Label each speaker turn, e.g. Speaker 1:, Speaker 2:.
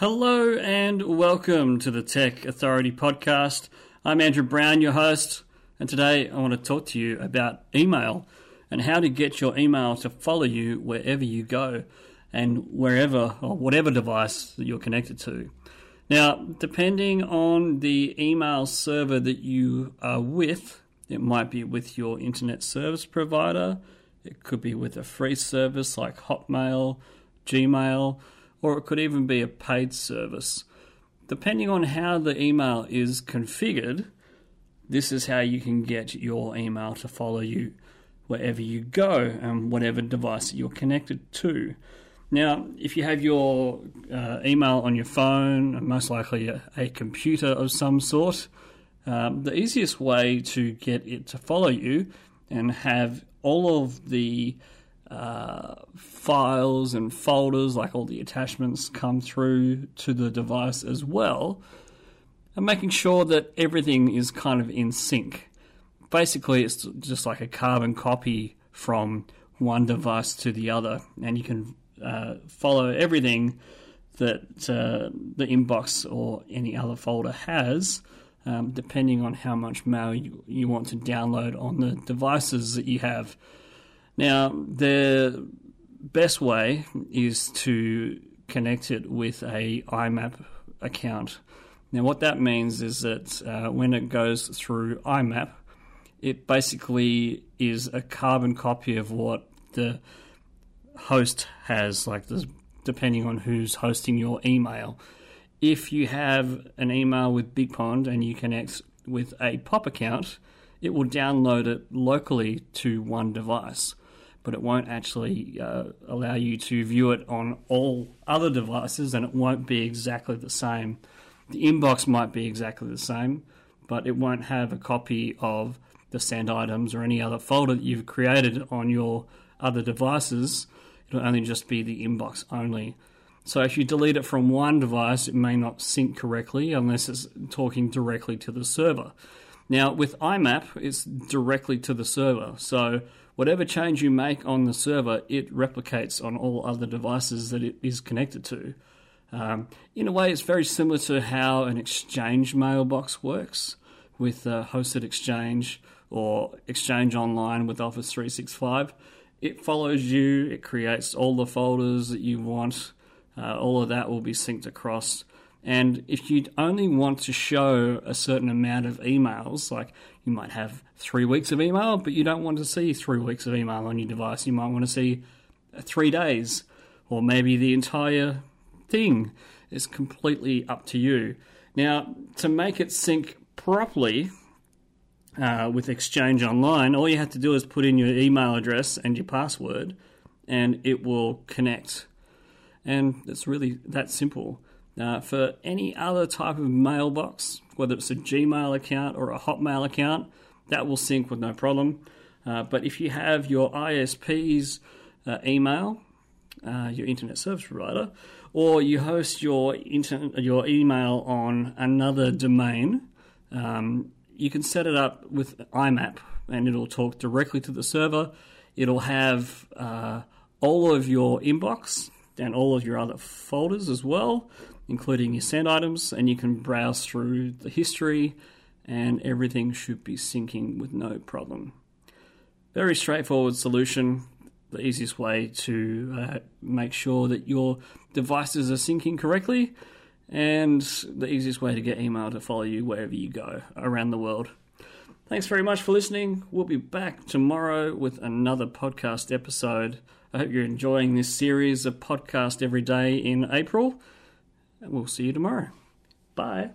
Speaker 1: Hello and welcome to the Tech Authority podcast. I'm Andrew Brown, your host, and today I want to talk to you about email and how to get your email to follow you wherever you go and wherever or whatever device that you're connected to. Now, depending on the email server that you are with, it might be with your internet service provider, it could be with a free service like Hotmail, Gmail or it could even be a paid service. Depending on how the email is configured, this is how you can get your email to follow you wherever you go and whatever device you're connected to. Now, if you have your uh, email on your phone, most likely a, a computer of some sort, um, the easiest way to get it to follow you and have all of the uh, files and folders, like all the attachments, come through to the device as well, and making sure that everything is kind of in sync. Basically, it's just like a carbon copy from one device to the other, and you can uh, follow everything that uh, the inbox or any other folder has. Um, depending on how much mail you, you want to download on the devices that you have. Now, the best way is to connect it with a IMAP account. Now, what that means is that uh, when it goes through IMAP, it basically is a carbon copy of what the host has, like this, depending on who's hosting your email. If you have an email with BigPond and you connect with a POP account, it will download it locally to one device but it won't actually uh, allow you to view it on all other devices and it won't be exactly the same. The inbox might be exactly the same, but it won't have a copy of the send items or any other folder that you've created on your other devices. It'll only just be the inbox only. So if you delete it from one device, it may not sync correctly unless it's talking directly to the server. Now, with IMAP, it's directly to the server. So whatever change you make on the server, it replicates on all other devices that it is connected to. Um, in a way, it's very similar to how an Exchange mailbox works with uh, hosted Exchange or Exchange Online with Office 365. It follows you, it creates all the folders that you want, uh, all of that will be synced across. And if you only want to show a certain amount of emails, like you might have three weeks of email, but you don't want to see three weeks of email on your device. You might want to see three days, or maybe the entire thing. It's completely up to you. Now, to make it sync properly uh, with Exchange Online, all you have to do is put in your email address and your password, and it will connect. And it's really that simple. Uh, for any other type of mailbox, whether it's a Gmail account or a Hotmail account, that will sync with no problem. Uh, but if you have your ISP's uh, email, uh, your internet service provider, or you host your internet, your email on another domain, um, you can set it up with IMAP, and it'll talk directly to the server. It'll have uh, all of your inbox and all of your other folders as well including your send items, and you can browse through the history, and everything should be syncing with no problem. Very straightforward solution. The easiest way to uh, make sure that your devices are syncing correctly, and the easiest way to get email to follow you wherever you go around the world. Thanks very much for listening. We'll be back tomorrow with another podcast episode. I hope you're enjoying this series of podcast every day in April. And we'll see you tomorrow. Bye.